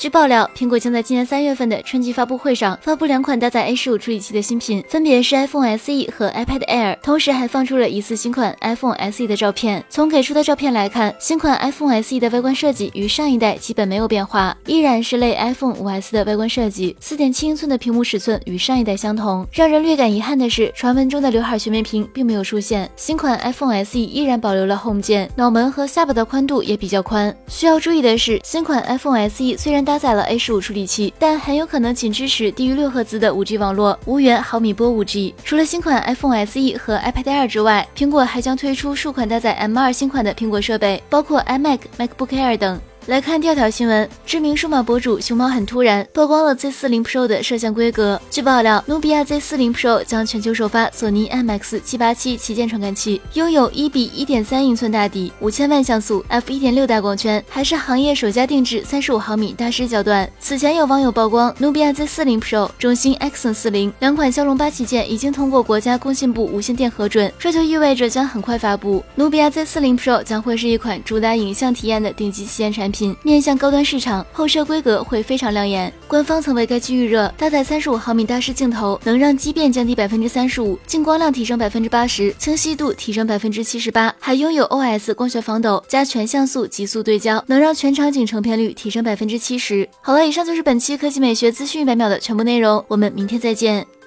据爆料，苹果将在今年三月份的春季发布会上发布两款搭载 A 十五处理器的新品，分别是 iPhone SE 和 iPad Air，同时还放出了疑似新款 iPhone SE 的照片。从给出的照片来看，新款 iPhone SE 的外观设计与上一代基本没有变化，依然是类 iPhone 5S 的外观设计，四点七英寸的屏幕尺寸与上一代相同。让人略感遗憾的是，传闻中的刘海全面屏并没有出现。新款 iPhone SE 依然保留了 Home 键，脑门和下巴的宽度也比较宽。需要注意的是，新款 iPhone SE 虽然搭载了 A 十五处理器，但很有可能仅支持低于六赫兹的 5G 网络，无缘毫米波 5G。除了新款 iPhone SE 和 iPad Air 之外，苹果还将推出数款搭载 M 二新款的苹果设备，包括 iMac、MacBook Air 等。来看第二条新闻，知名数码博主熊猫很突然曝光了 Z40 Pro 的摄像规格。据爆料，努比亚 Z40 Pro 将全球首发索尼 IMX787 旗舰传感器，拥有一比一点三英寸大底、五千万像素、f 一点六大光圈，还是行业首家定制三十五毫米大师焦段。此前有网友曝光，努比亚 Z40 Pro 中兴 Exynos 40两款骁龙八旗舰已经通过国家工信部无线电核准，这就意味着将很快发布。努比亚 Z40 Pro 将会是一款主打影像体验的顶级旗舰产品。品面向高端市场，后摄规格会非常亮眼。官方曾为该机预热，搭载三十五毫米大师镜头，能让畸变降低百分之三十五，进光量提升百分之八十，清晰度提升百分之七十八，还拥有 OS 光学防抖加全像素极速对焦，能让全场景成片率提升百分之七十。好了，以上就是本期科技美学资讯一百秒的全部内容，我们明天再见。